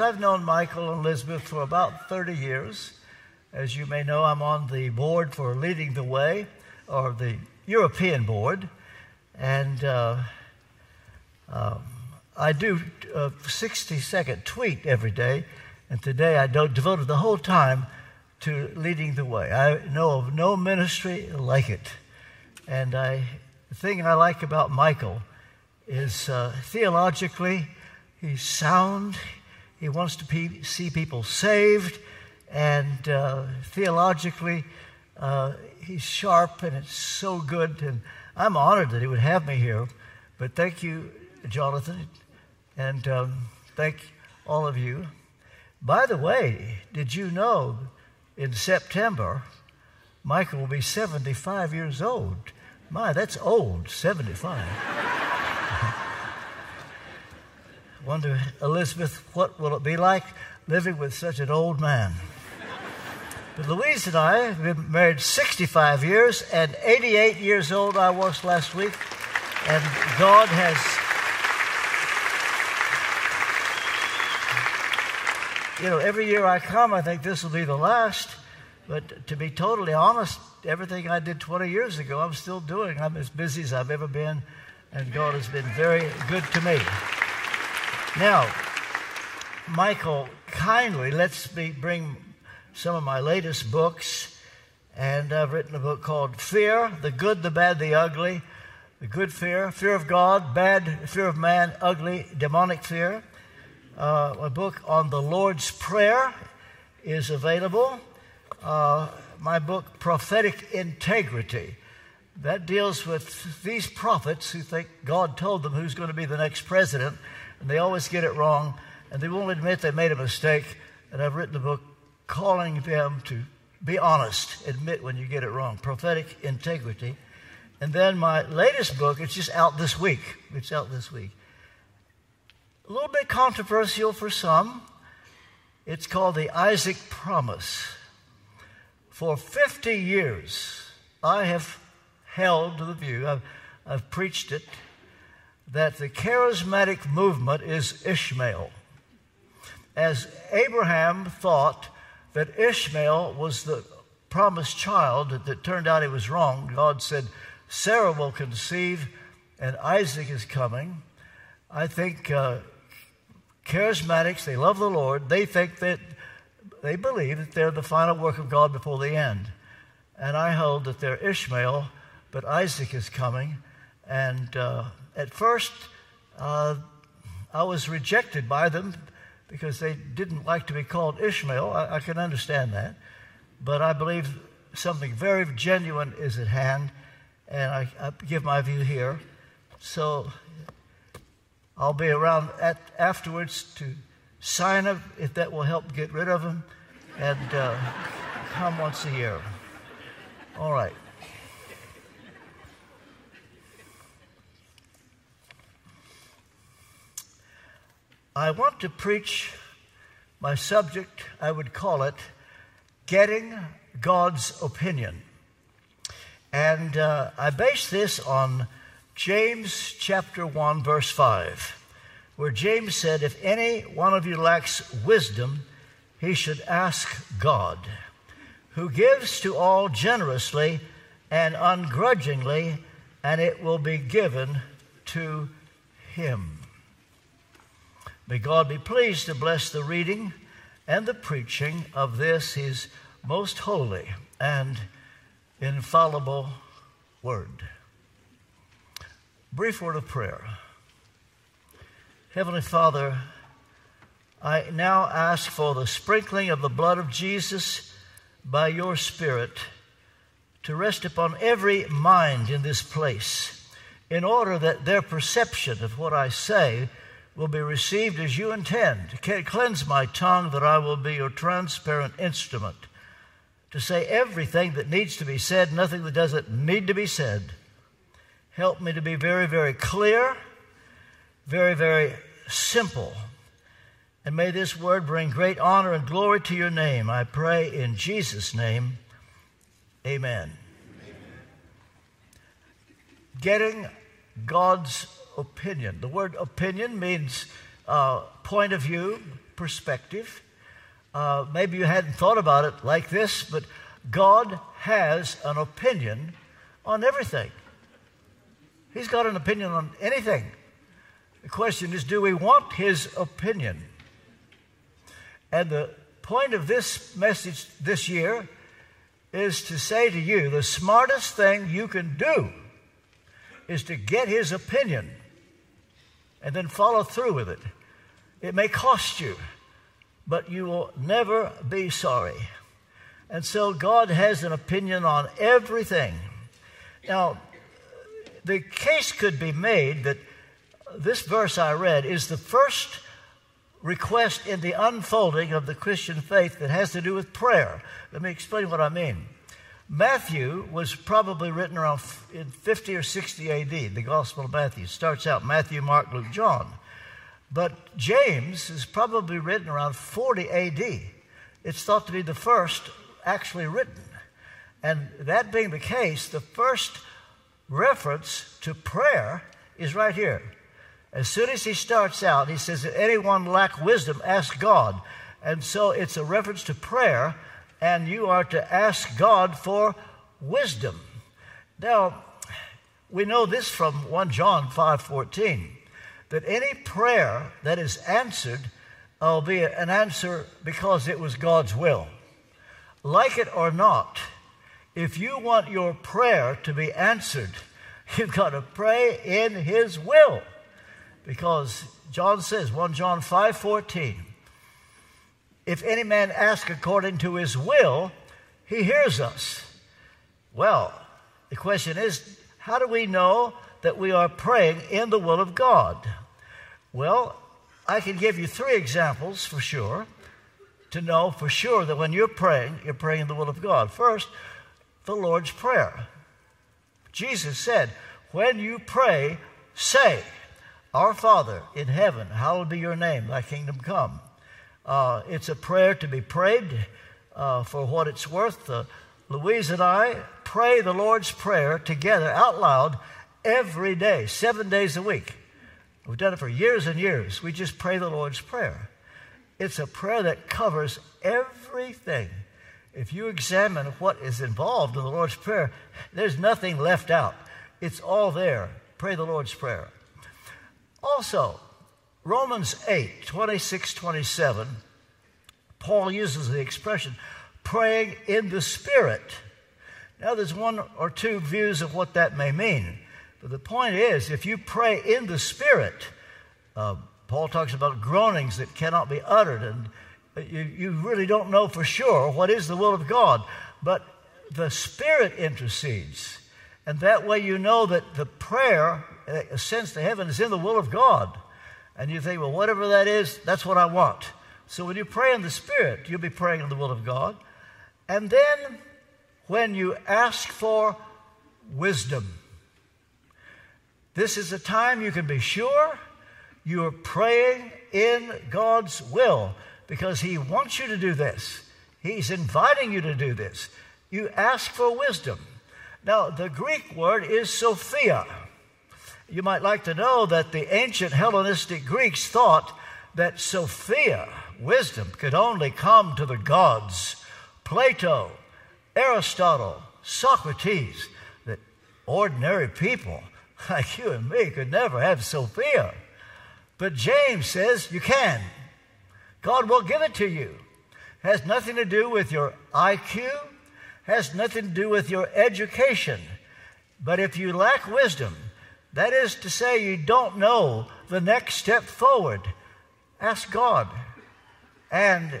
I've known Michael and Elizabeth for about 30 years. As you may know, I'm on the board for Leading the Way, or the European board, and uh, um, I do a 60 second tweet every day, and today I devoted the whole time to leading the way. I know of no ministry like it. And I, the thing I like about Michael is uh, theologically, he's sound. He wants to pe- see people saved. And uh, theologically, uh, he's sharp and it's so good. And I'm honored that he would have me here. But thank you, Jonathan. And um, thank all of you. By the way, did you know in September, Michael will be 75 years old? My, that's old, 75. Wonder, Elizabeth, what will it be like living with such an old man? But Louise and I have been married 65 years, and 88 years old I was last week. And God has. You know, every year I come, I think this will be the last. But to be totally honest, everything I did 20 years ago, I'm still doing. I'm as busy as I've ever been, and God has been very good to me. Now, Michael kindly lets me bring some of my latest books, and I've written a book called Fear the Good, the Bad, the Ugly. The good fear, fear of God, bad fear of man, ugly, demonic fear. Uh, a book on the Lord's Prayer is available. Uh, my book, Prophetic Integrity. That deals with these prophets who think God told them who's going to be the next president, and they always get it wrong, and they won't admit they made a mistake. And I've written a book calling them to be honest, admit when you get it wrong. Prophetic Integrity. And then my latest book, it's just out this week. It's out this week. A little bit controversial for some. It's called The Isaac Promise. For 50 years, I have held to the view, I've, I've preached it, that the charismatic movement is Ishmael. As Abraham thought that Ishmael was the promised child, that, turned out he was wrong, God said, Sarah will conceive and Isaac is coming. I think uh, charismatics, they love the Lord. They think that they believe that they're the final work of God before the end. And I hold that they're Ishmael, but Isaac is coming. And uh, at first, uh, I was rejected by them because they didn't like to be called Ishmael. I, I can understand that. But I believe something very genuine is at hand, and I, I give my view here. So I'll be around at, afterwards to sign up if that will help get rid of them, and uh, come once a year. All right. I want to preach my subject, I would call it Getting God's Opinion. And uh, I base this on James chapter 1, verse 5 where James said, If any one of you lacks wisdom, he should ask God, who gives to all generously and ungrudgingly, and it will be given to him. May God be pleased to bless the reading and the preaching of this, his most holy and infallible word. Brief word of prayer. Heavenly Father, I now ask for the sprinkling of the blood of Jesus by your Spirit to rest upon every mind in this place, in order that their perception of what I say will be received as you intend. Cleanse my tongue that I will be your transparent instrument to say everything that needs to be said, nothing that doesn't need to be said. Help me to be very, very clear very, very simple. And may this word bring great honor and glory to your name. I pray in Jesus' name. Amen. Amen. Getting God's opinion. The word opinion means uh, point of view, perspective. Uh, maybe you hadn't thought about it like this, but God has an opinion on everything. He's got an opinion on anything. The question is do we want His opinion? And the point of this message this year is to say to you the smartest thing you can do is to get His opinion and then follow through with it. It may cost you, but you will never be sorry. And so God has an opinion on everything. Now, the case could be made that this verse I read is the first request in the unfolding of the Christian faith that has to do with prayer. Let me explain what I mean. Matthew was probably written around in 50 or 60 AD. The Gospel of Matthew starts out Matthew, Mark, Luke, John. But James is probably written around 40 AD. It's thought to be the first actually written. And that being the case, the first reference to prayer is right here. As soon as he starts out, he says, If anyone lack wisdom, ask God. And so it's a reference to prayer, and you are to ask God for wisdom. Now, we know this from 1 John 5:14 that any prayer that is answered will be an answer because it was God's will. Like it or not, if you want your prayer to be answered, you've got to pray in His will. Because John says, 1 John 5 14, if any man ask according to his will, he hears us. Well, the question is, how do we know that we are praying in the will of God? Well, I can give you three examples for sure to know for sure that when you're praying, you're praying in the will of God. First, the Lord's Prayer. Jesus said, When you pray, say, Our Father in heaven, hallowed be your name, thy kingdom come. Uh, it's a prayer to be prayed uh, for what it's worth. Uh, Louise and I pray the Lord's Prayer together out loud every day, seven days a week. We've done it for years and years. We just pray the Lord's Prayer. It's a prayer that covers everything. If you examine what is involved in the Lord's Prayer, there's nothing left out. It's all there. Pray the Lord's Prayer. Also, Romans 8, 26, 27, Paul uses the expression praying in the Spirit. Now, there's one or two views of what that may mean. But the point is, if you pray in the Spirit, uh, Paul talks about groanings that cannot be uttered, and you, you really don't know for sure what is the will of God. But the Spirit intercedes. And that way you know that the prayer ascends to heaven is in the will of God. And you think, well, whatever that is, that's what I want. So when you pray in the Spirit, you'll be praying in the will of God. And then when you ask for wisdom, this is a time you can be sure you're praying in God's will because He wants you to do this. He's inviting you to do this. You ask for wisdom. Now, the Greek word is Sophia. You might like to know that the ancient Hellenistic Greeks thought that Sophia, wisdom, could only come to the gods. Plato, Aristotle, Socrates, that ordinary people like you and me could never have Sophia. But James says you can. God will give it to you. Has nothing to do with your IQ, has nothing to do with your education. But if you lack wisdom, that is to say, you don't know the next step forward, ask God. And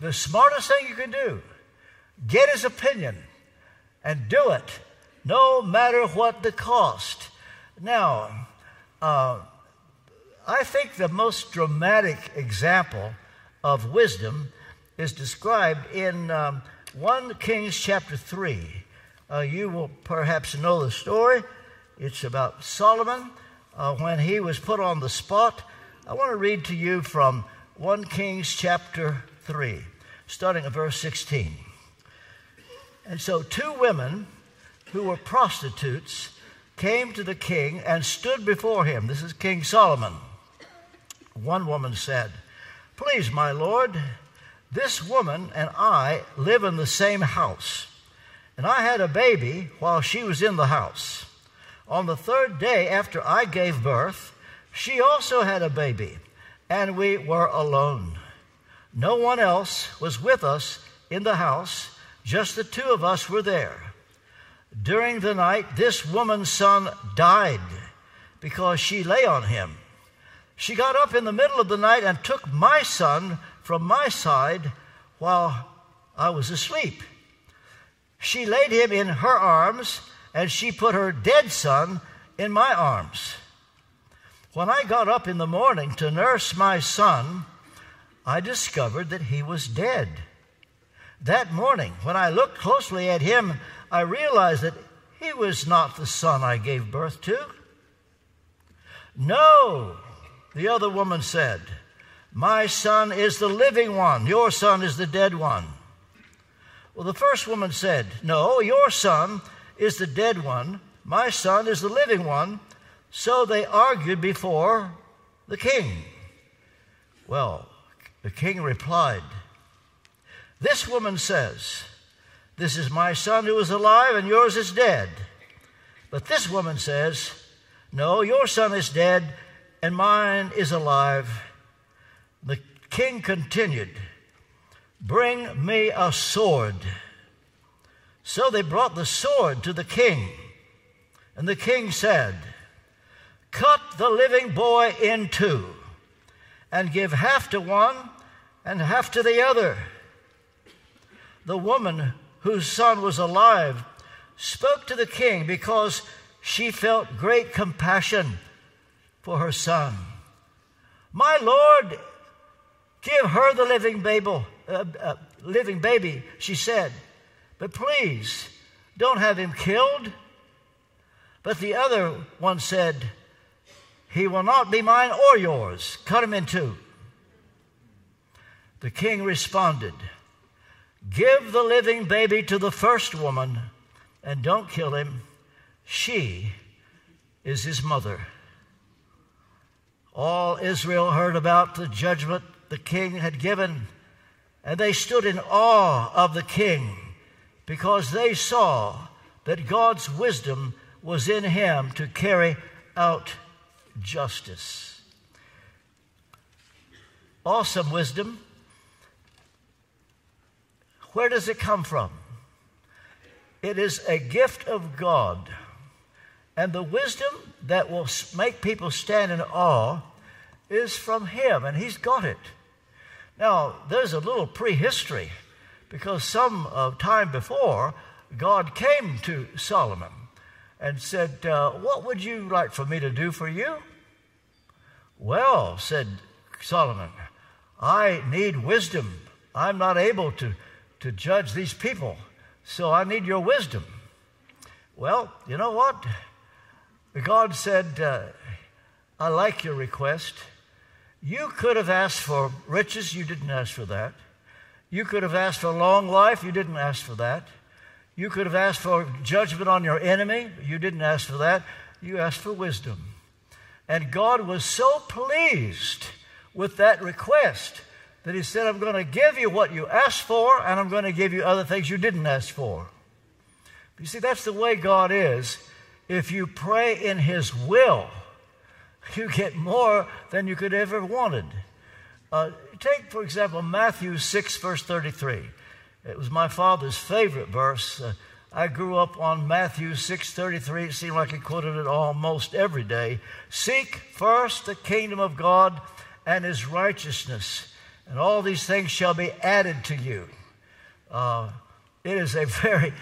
the smartest thing you can do, get his opinion and do it, no matter what the cost. Now, uh, I think the most dramatic example of wisdom is described in um, 1 Kings chapter 3. Uh, you will perhaps know the story. It's about Solomon uh, when he was put on the spot. I want to read to you from 1 Kings chapter 3, starting at verse 16. And so, two women who were prostitutes came to the king and stood before him. This is King Solomon. One woman said, Please, my Lord, this woman and I live in the same house, and I had a baby while she was in the house. On the third day after I gave birth, she also had a baby, and we were alone. No one else was with us in the house, just the two of us were there. During the night, this woman's son died because she lay on him. She got up in the middle of the night and took my son from my side while I was asleep. She laid him in her arms, and she put her dead son in my arms. When I got up in the morning to nurse my son, I discovered that he was dead. That morning, when I looked closely at him, I realized that he was not the son I gave birth to. No, the other woman said, My son is the living one, your son is the dead one. Well, the first woman said, No, your son is the dead one, my son is the living one. So they argued before the king. Well, the king replied, This woman says, This is my son who is alive, and yours is dead. But this woman says, No, your son is dead and mine is alive. The king continued, Bring me a sword. So they brought the sword to the king. And the king said, Cut the living boy in two, and give half to one and half to the other. The woman whose son was alive spoke to the king because she felt great compassion for her son. My Lord, give her the living baby, uh, uh, living baby, she said. But please, don't have him killed. But the other one said, He will not be mine or yours. Cut him in two. The king responded, Give the living baby to the first woman and don't kill him. She is his mother. All Israel heard about the judgment the king had given, and they stood in awe of the king because they saw that God's wisdom was in him to carry out justice. Awesome wisdom. Where does it come from? It is a gift of God. And the wisdom that will make people stand in awe is from Him, and He's got it. Now, there's a little prehistory because some uh, time before, God came to Solomon and said, uh, What would you like for me to do for you? Well, said Solomon, I need wisdom. I'm not able to, to judge these people, so I need your wisdom. Well, you know what? God said, uh, I like your request. You could have asked for riches, you didn't ask for that. You could have asked for a long life, you didn't ask for that. You could have asked for judgment on your enemy, you didn't ask for that. You asked for wisdom. And God was so pleased with that request that He said, I'm going to give you what you asked for, and I'm going to give you other things you didn't ask for. You see, that's the way God is if you pray in His will, you get more than you could ever wanted. Uh, take, for example, Matthew 6, verse 33. It was my father's favorite verse. Uh, I grew up on Matthew 6:33. It seemed like he quoted it almost every day. Seek first the kingdom of God and his righteousness, and all these things shall be added to you. Uh, it is a very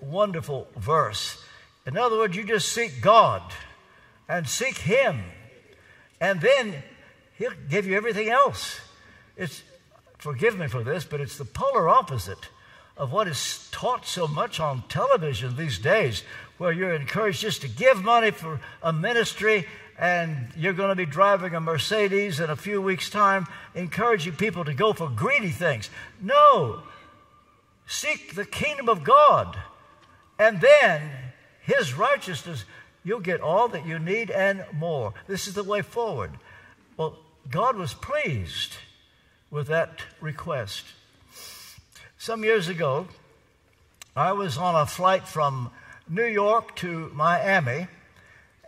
wonderful verse. In other words, you just seek God and seek Him, and then He'll give you everything else. It's, forgive me for this, but it's the polar opposite of what is taught so much on television these days, where you're encouraged just to give money for a ministry and you're going to be driving a Mercedes in a few weeks' time, encouraging people to go for greedy things. No. Seek the kingdom of God, and then his righteousness, you'll get all that you need and more. This is the way forward. Well, God was pleased with that request. Some years ago, I was on a flight from New York to Miami,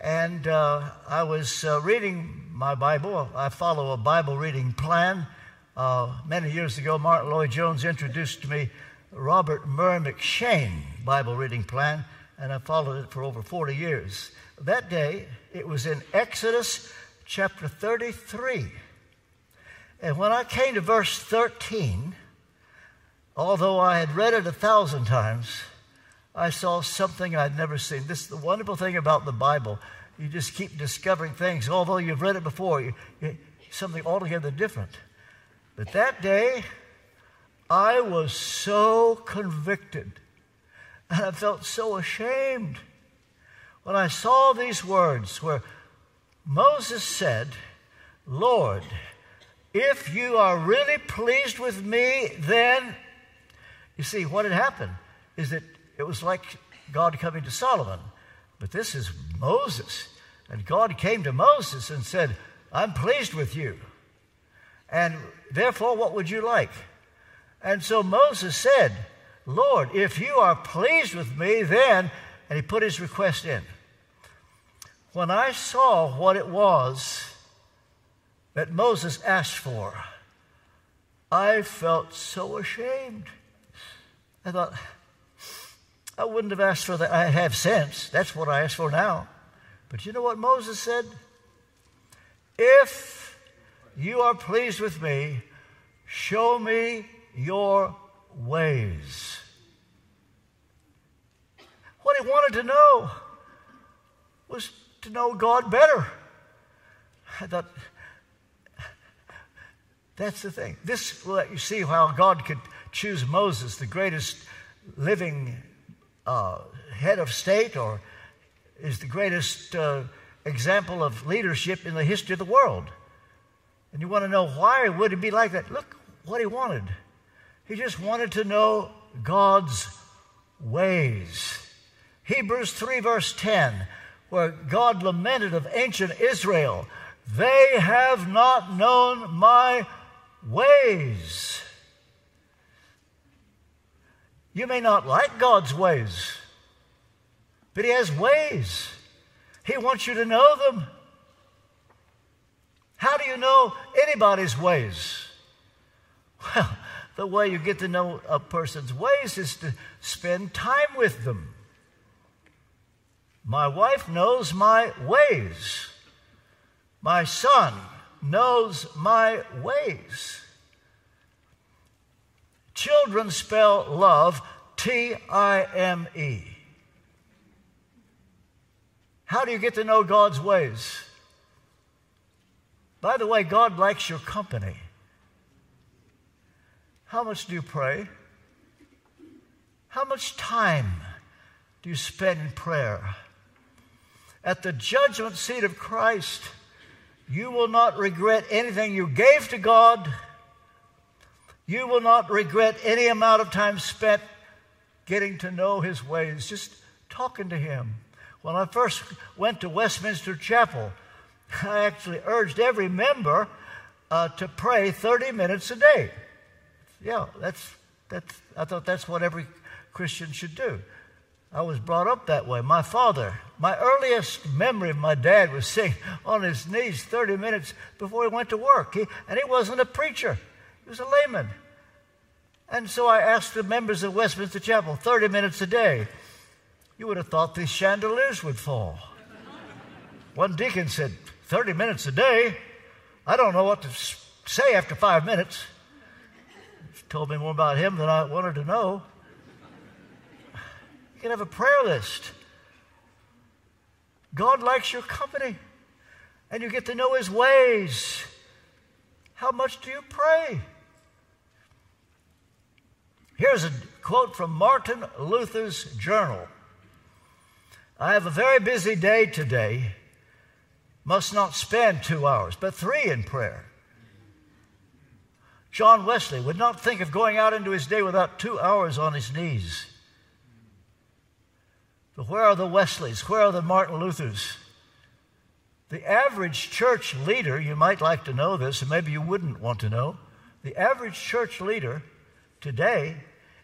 and uh, I was uh, reading my Bible. I follow a Bible reading plan. Uh, many years ago, Martyn Lloyd-Jones introduced to me Robert Murray M'Cheyne Bible reading plan, and I followed it for over 40 years. That day, it was in Exodus chapter 33. And when I came to verse 13, although I had read it a thousand times, I saw something I'd never seen. This is the wonderful thing about the Bible. You just keep discovering things, although you've read it before, you, you, something altogether different. But that day, I was so convicted and I felt so ashamed when I saw these words where Moses said, Lord, if you are really pleased with me, then, you see, what had happened is that it was like God coming to Solomon. But this is Moses. And God came to Moses and said, I'm pleased with you. And therefore, what would you like? And so Moses said, Lord, if you are pleased with me, then, and he put his request in. When I saw what it was that Moses asked for, I felt so ashamed. I thought, I wouldn't have asked for that. I have since. That's what I asked for now. But you know what Moses said? If you are pleased with me, show me your ways. What he wanted to know was to know God better. I thought, that's the thing. This will let you see how God could choose Moses, the greatest living uh, head of state, or is the greatest uh, example of leadership in the history of the world. And you want to know why would it be like that? Look what he wanted. He just wanted to know God's ways. Hebrews 3, verse 10, where God lamented of ancient Israel, they have not known my ways. You may not like God's ways, but He has ways. He wants you to know them. How do you know anybody's ways? Well, the way you get to know a person's ways is to spend time with them. My wife knows my ways. My son knows my ways. Children spell love T I M E. How do you get to know God's ways? By the way, God likes your company. How much do you pray? How much time do you spend in prayer? At the judgment seat of Christ, you will not regret anything you gave to God. You will not regret any amount of time spent getting to know His ways, just talking to Him. When I first went to Westminster Chapel, I actually urged every member uh, to pray 30 minutes a day yeah, that's, that's, I thought that's what every Christian should do. I was brought up that way. My father, my earliest memory of my dad was sitting on his knees 30 minutes before he went to work. He, and he wasn't a preacher, he was a layman. And so I asked the members of Westminster Chapel 30 minutes a day. You would have thought these chandeliers would fall. One deacon said, 30 minutes a day? I don't know what to say after five minutes He told me more about him than I wanted to know. You can have a prayer list. God likes your company, and you get to know his ways. How much do you pray? Here's a quote from Martin Luther's journal I have a very busy day today, must not spend two hours, but three in prayer. John Wesley would not think of going out into his day without two hours on his knees. But where are the Wesleys? Where are the Martin Luthers? The average church leader, you might like to know this, and maybe you wouldn't want to know, The average church leader today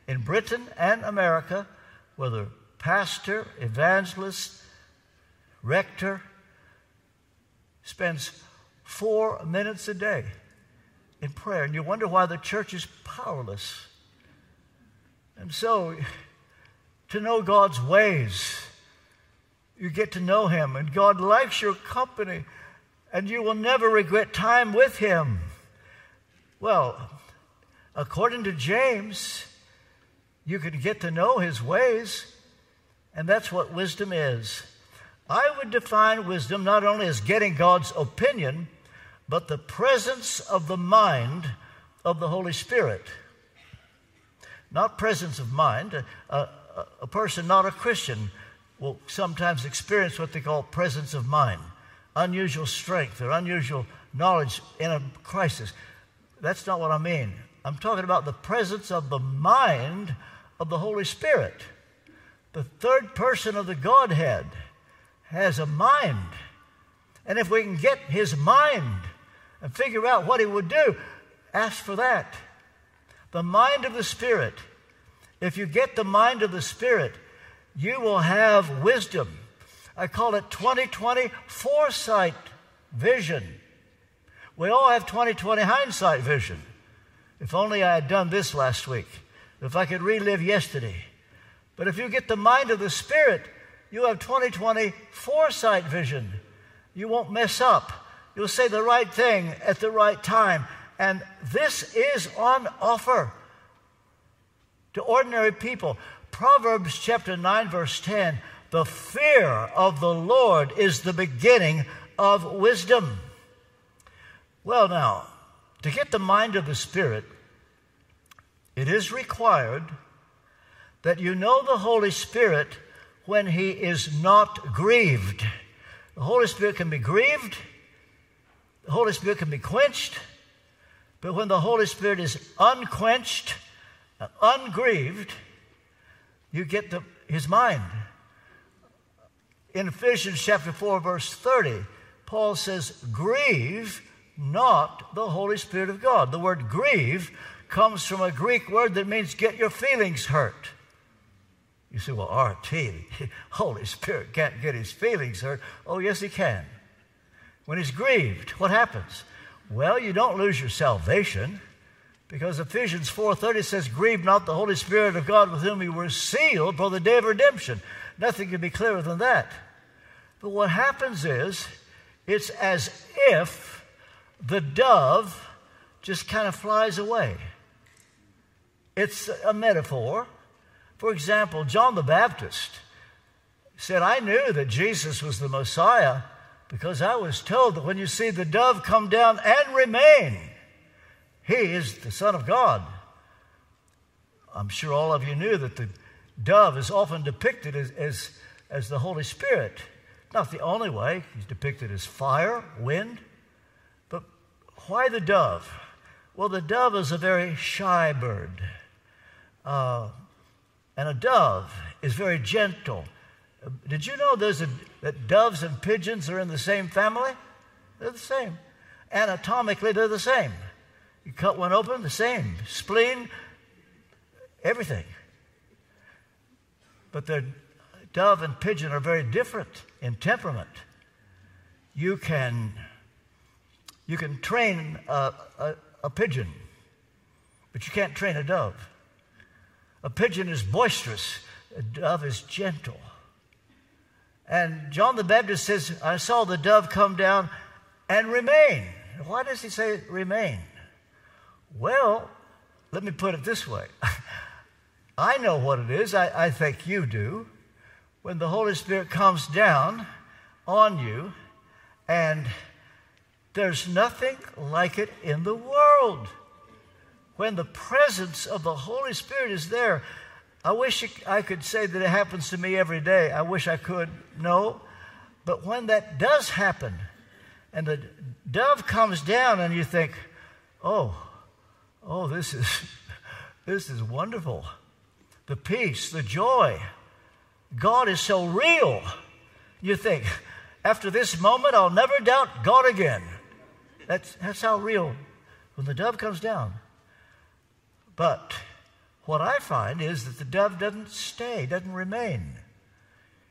in Britain and America, whether pastor, evangelist, rector, spends four minutes a day in prayer. And you wonder why the church is powerless. And so, to know God's ways, you get to know Him, and God likes your company, and you will never regret time with Him. Well, according to James, you can get to know His ways, and that's what wisdom is. I would define wisdom not only as getting God's opinion, but the presence of the mind of the Holy Spirit. Not presence of mind. A, a, person not a Christian will sometimes experience what they call presence of mind, unusual strength or unusual knowledge in a crisis. That's not what I mean. I'm talking about the presence of the mind of the Holy Spirit. The third person of the Godhead has a mind. And if we can get his mind and figure out what he would do, ask for that. The mind of the Spirit. If you get the mind of the Spirit, you will have wisdom. I call it 2020 foresight vision. We all have 2020 hindsight vision. If only I had done this last week. If I could relive yesterday. But if you get the mind of the Spirit, you have 2020 foresight vision. You won't mess up. You'll say the right thing at the right time. And this is on offer to ordinary people. Proverbs chapter 9, verse 10 the fear of the Lord is the beginning of wisdom. Well, now, to get the mind of the Spirit, it is required that you know the Holy Spirit when he is not grieved. The Holy Spirit can be grieved, the Holy Spirit can be quenched, but when the Holy Spirit is unquenched, ungrieved, you get the, his mind. In Ephesians chapter 4, verse 30, Paul says, Grieve not the Holy Spirit of God. The word grieve comes from a Greek word that means get your feelings hurt. You say, well, RT, Holy Spirit can't get his feelings hurt. Oh, yes, he can. When he's grieved, what happens? Well, you don't lose your salvation because Ephesians 4.30 says, Grieve not the Holy Spirit of God with whom you were sealed for the day of redemption. Nothing can be clearer than that. But what happens is, it's as if the dove just kind of flies away. It's a metaphor for example, John the Baptist said, I knew that Jesus was the Messiah because I was told that when you see the dove come down and remain, he is the Son of God. I'm sure all of you knew that the dove is often depicted as, as, as the Holy Spirit. Not the only way, he's depicted as fire, wind. But why the dove? Well, the dove is a very shy bird. Uh, and a dove is very gentle. Did you know there's a, that doves and pigeons are in the same family? They're the same. Anatomically, they're the same. You cut one open, the same. Spleen, everything. But the dove and pigeon are very different in temperament. You can, you can train a, a, a pigeon, but you can't train a dove. A pigeon is boisterous, a dove is gentle. And John the Baptist says, I saw the dove come down and remain. Why does he say remain? Well, let me put it this way I know what it is, I, I think you do. When the Holy Spirit comes down on you, and there's nothing like it in the world when the presence of the Holy Spirit is there. I wish I could say that it happens to me every day. I wish I could. No. But when that does happen, and the dove comes down, and you think, oh, oh, this is, this is wonderful. The peace, the joy. God is so real. You think, after this moment, I'll never doubt God again. That's, that's how real. When the dove comes down, But what I find is that the dove doesn't stay, doesn't remain.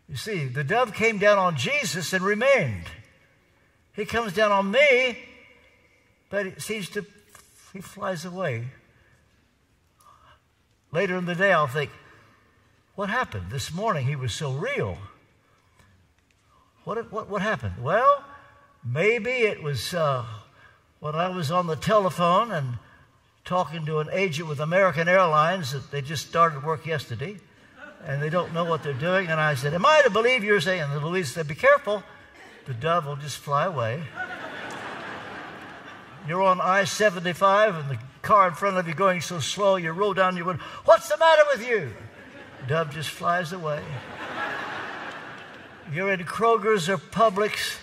You see, the dove came down on Jesus and remained. He comes down on me, but it seems to, he flies away. Later in the day, I'll think, what happened? This morning he was so real. What, what, what happened? Well, maybe it was uh, when I was on the telephone and talking to an agent with American Airlines that they just started work yesterday and they don't know what they're doing. And I said, Am I to believe you're saying? And Louise said, Be careful. The dove will just fly away. You're on I 75 and the car in front of you going so slow, you roll down your window. What's the matter with you? dove just flies away. You're in Kroger's or Publix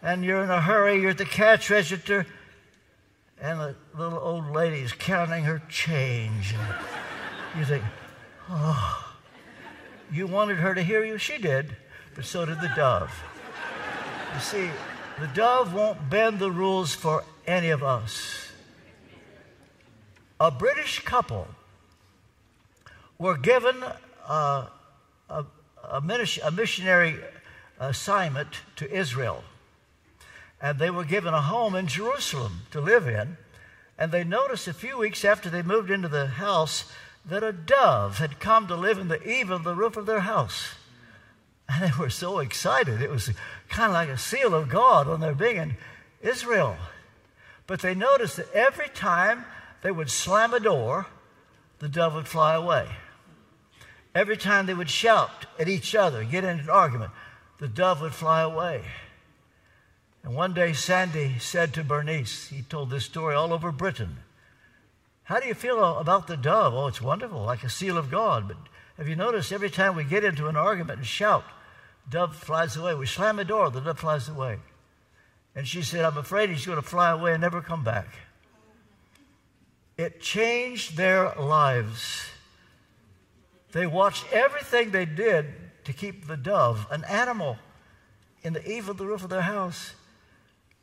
and you're in a hurry, you're at the cash register, and the little old lady's counting her change. You think, oh, you wanted her to hear you? She did, but so did the dove. You see, the dove won't bend the rules for any of us. A British couple were given a, a, a, missionary assignment to Israel. And they were given a home in Jerusalem to live in. And they noticed a few weeks after they moved into the house that a dove had come to live in the eave of the roof of their house. And they were so excited. It was kind of like a seal of God when they're being in Israel. But they noticed that every time they would slam a door, the dove would fly away. Every time they would shout at each other, get into an argument, the dove would fly away. And one day Sandy said to Bernice, he told this story all over Britain. How do you feel about the dove? Oh, it's wonderful, like a seal of God. But have you noticed every time we get into an argument and shout, dove flies away. We slam the door, the dove flies away. And she said, I'm afraid he's going to fly away and never come back. It changed their lives. They watched everything they did to keep the dove, an animal, in the eave of the roof of their house.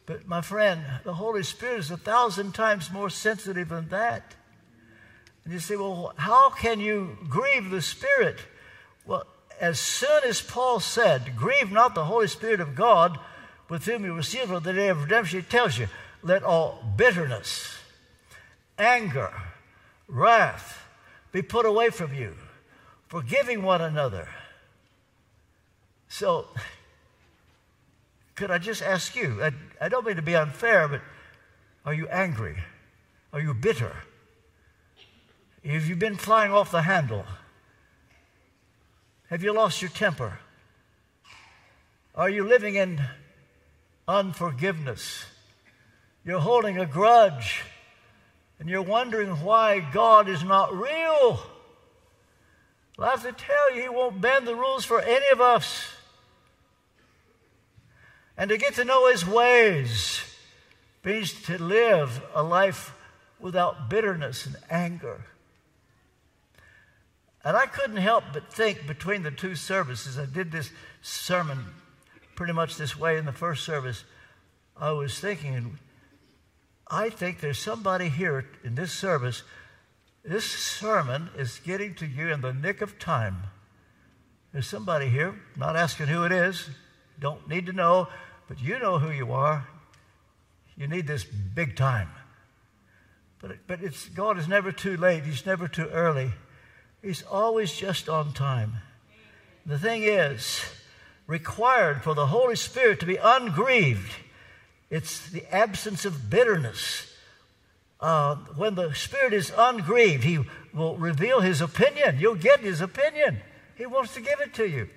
But my friend, the Holy Spirit is a thousand times more sensitive than that. And you say, well, how can you grieve the Spirit? Well, as soon as Paul said, grieve not the Holy Spirit of God, with whom you were sealed for the day of redemption, he tells you, let all bitterness, anger, wrath be put away from you forgiving one another. So, could I just ask you? I, I don't mean to be unfair, but are you angry? Are you bitter? Have you been flying off the handle? Have you lost your temper? Are you living in unforgiveness? You're holding a grudge and you're wondering why God is not real. Well, I have to tell you, He won't bend the rules for any of us. And to get to know His ways means to live a life without bitterness and anger. And I couldn't help but think between the two services, I did this sermon pretty much this way in the first service. I was thinking, I think there's somebody here in this service this sermon is getting to you in the nick of time. There's somebody here, not asking who it is, don't need to know, but you know who you are. You need this big time. But, but it's, God is never too late, He's never too early. He's always just on time. The thing is, required for the Holy Spirit to be ungrieved, it's the absence of bitterness uh, when the Spirit is ungrieved, He will reveal His opinion. You'll get His opinion. He wants to give it to you.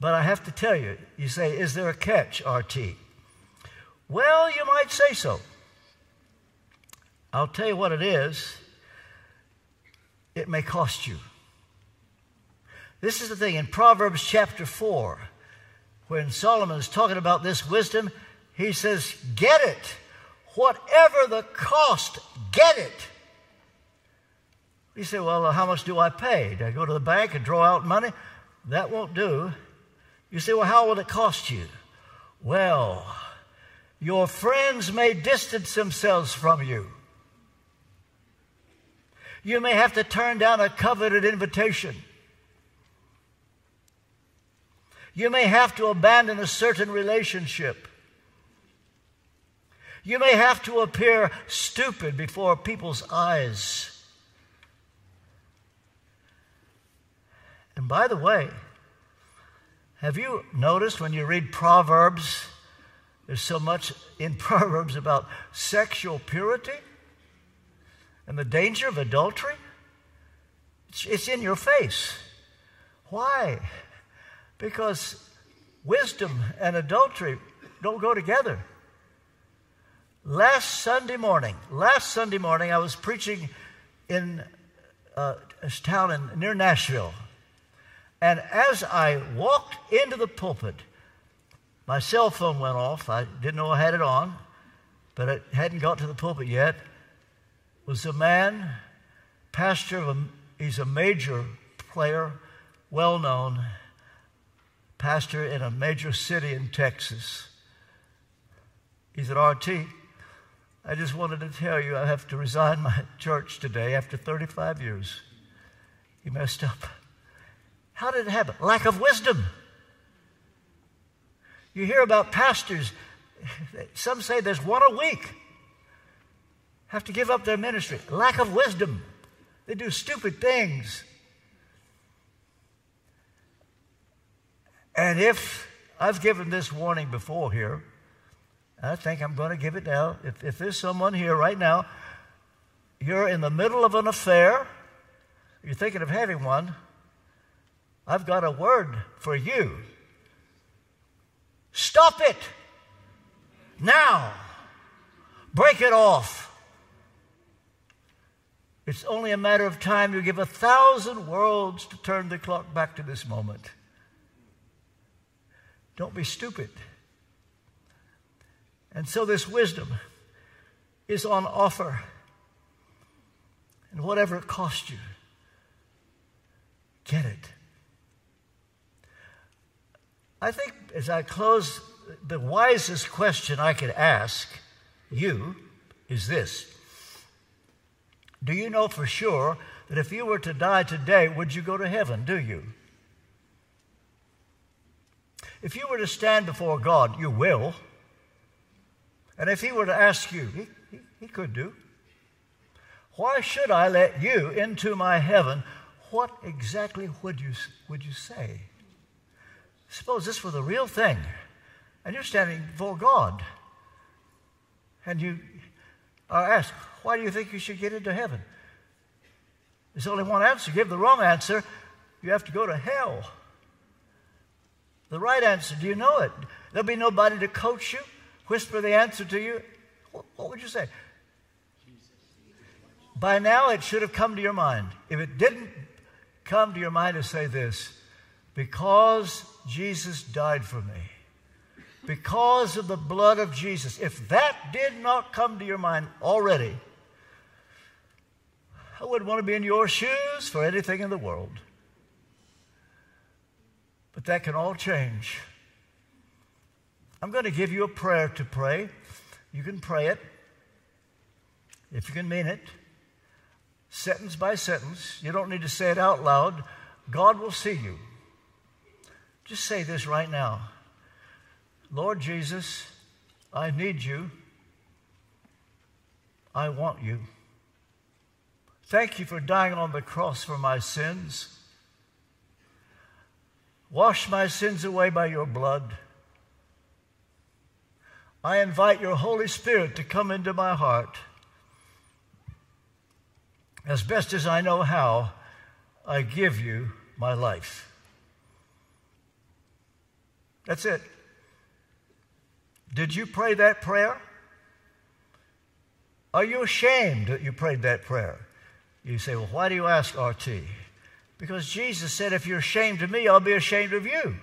But I have to tell you, you say, is there a catch, RT? Well, you might say so. I'll tell you what it is. It may cost you. This is the thing in Proverbs chapter 4, when Solomon is talking about this wisdom, he says, Get it whatever the cost, get it. You say, well, how much do I pay? Do I go to the bank and draw out money? That won't do. You say, well, how will it cost you? Well, your friends may distance themselves from you. You may have to turn down a coveted invitation. You may have to abandon a certain relationship. You may have to appear stupid before people's eyes. And by the way, have you noticed when you read Proverbs, there's so much in Proverbs about sexual purity and the danger of adultery? It's, in your face. Why? Because wisdom and adultery don't go together. Last Sunday morning, last Sunday morning, I was preaching in uh, a town in, near Nashville. And as I walked into the pulpit, my cell phone went off. I didn't know I had it on, but it hadn't got to the pulpit yet. Was a man, pastor of a, he's a major player, well known, pastor in a major city in Texas. He's at RT. I just wanted to tell you I have to resign my church today after 35 years. He messed up. How did it happen? Lack of wisdom. You hear about pastors, some say there's one a week, have to give up their ministry. Lack of wisdom. They do stupid things. And if I've given this warning before here, I think I'm going to give it now. If, if there's someone here right now, you're in the middle of an affair, you're thinking of having one, I've got a word for you. Stop it now. Break it off. It's only a matter of time. You give a thousand worlds to turn the clock back to this moment. Don't be stupid. And so, this wisdom is on offer. And whatever it costs you, get it. I think as I close, the wisest question I could ask you is this Do you know for sure that if you were to die today, would you go to heaven? Do you? If you were to stand before God, you will. And if He were to ask you, He, he, he could do, why should I let you into my heaven? What exactly would you, would you say? Suppose this were the real thing, and you're standing before God, and you are asked, Why do you think you should get into heaven? There's only one answer. Give the wrong answer, you have to go to hell. The right answer, do you know it? There'll be nobody to coach you, whisper the answer to you. What would you say? By now, it should have come to your mind. If it didn't come to your mind to say this, because Jesus died for me. Because of the blood of Jesus. If that did not come to your mind already, I wouldn't want to be in your shoes for anything in the world. But that can all change. I'm going to give you a prayer to pray. You can pray it if you can mean it, sentence by sentence. You don't need to say it out loud. God will see you. Just say this right now Lord Jesus, I need you. I want you. Thank you for dying on the cross for my sins. Wash my sins away by your blood. I invite your Holy Spirit to come into my heart. As best as I know how, I give you my life. That's it. Did you pray that prayer? Are you ashamed that you prayed that prayer? You say, well, why do you ask RT? Because Jesus said, if you're ashamed of me, I'll be ashamed of you.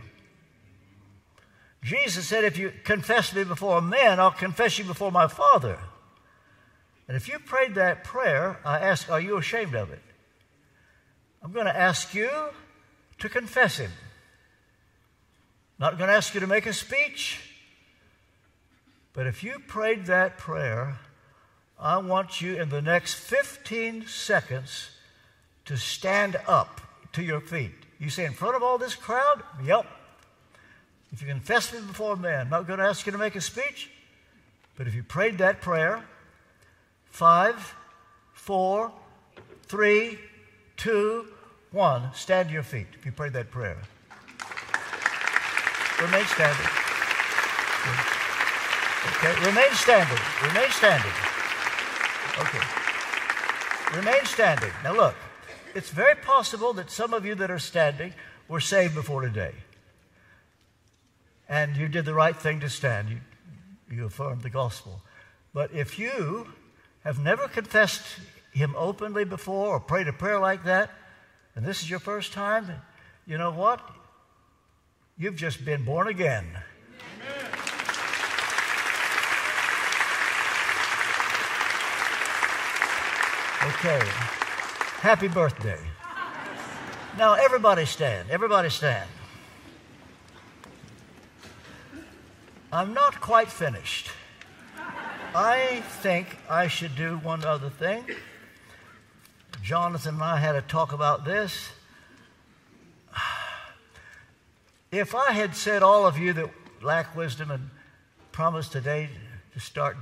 Jesus said, if you confess me before men, I'll confess you before my Father. And if you prayed that prayer, I ask, are you ashamed of it? I'm going to ask you to confess Him. Not going to ask you to make a speech. But if you prayed that prayer, I want you in the next 15 seconds to stand up to your feet. You say, in front of all this crowd? Yep. If you confess me before men, I'm not going to ask you to make a speech, but if you prayed that prayer, five, four, three, two, one, stand to your feet if you prayed that prayer. Remain standing. Okay, remain standing. Remain standing. Okay. Remain standing. Now look, it's very possible that some of you that are standing were saved before today. And you did the right thing to stand. You, you affirmed the gospel. But if you have never confessed Him openly before or prayed a prayer like that, and this is your first time, you know what? You've just been born again. Okay. Happy birthday. Now, everybody stand. Everybody stand. I'm not quite finished. I think I should do one other thing. Jonathan and I had a talk about this. If I had said all of you that lack wisdom and promised today to start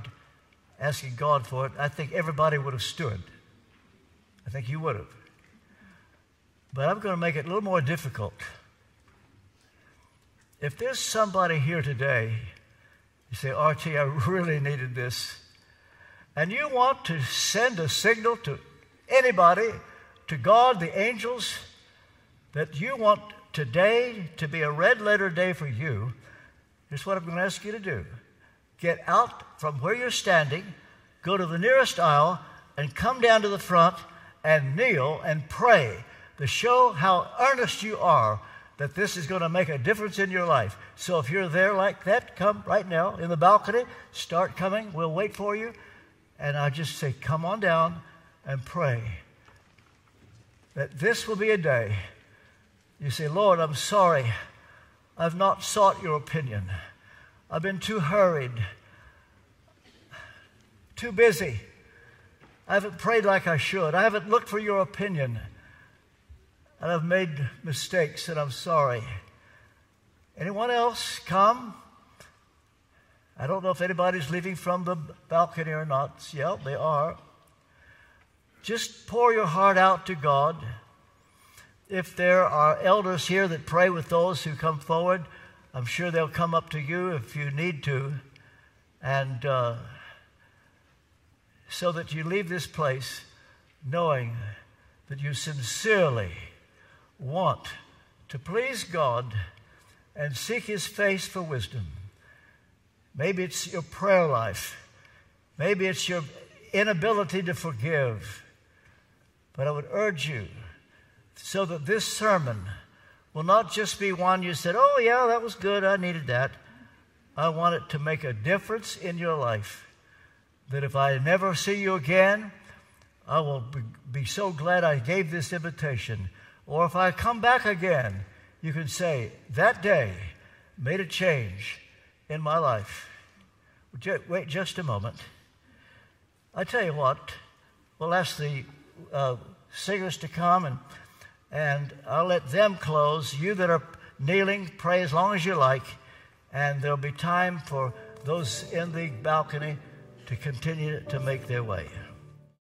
asking God for it, I think everybody would have stood. I think you would have. But I'm going to make it a little more difficult. If there's somebody here today, you say, RT, I really needed this, and you want to send a signal to anybody, to God, the angels, that you want today to be a red letter day for you, here's what I'm going to ask you to do get out from where you're standing, go to the nearest aisle, and come down to the front and kneel and pray to show how earnest you are that this is going to make a difference in your life. So if you're there like that, come right now in the balcony, start coming. We'll wait for you. And I just say, come on down and pray that this will be a day you say, Lord, I'm sorry. I've not sought your opinion. I've been too hurried, too busy. I haven't prayed like I should. I haven't looked for your opinion. And I've made mistakes, and I'm sorry. Anyone else come? I don't know if anybody's leaving from the balcony or not. Yeah, they are. Just pour your heart out to God if there are elders here that pray with those who come forward, I'm sure they'll come up to you if you need to. And uh, so that you leave this place knowing that you sincerely want to please God and seek His face for wisdom. Maybe it's your prayer life. Maybe it's your inability to forgive. But I would urge you so that this sermon will not just be one you said, oh, yeah, that was good, I needed that. I want it to make a difference in your life. That if I never see you again, I will be, so glad I gave this invitation. Or if I come back again, you can say, that day made a change in my life. Wait just a moment. I tell you what, we'll ask the uh, singers to come and and I'll let them close. You that are kneeling, pray as long as you like, and there'll be time for those in the balcony to continue to make their way.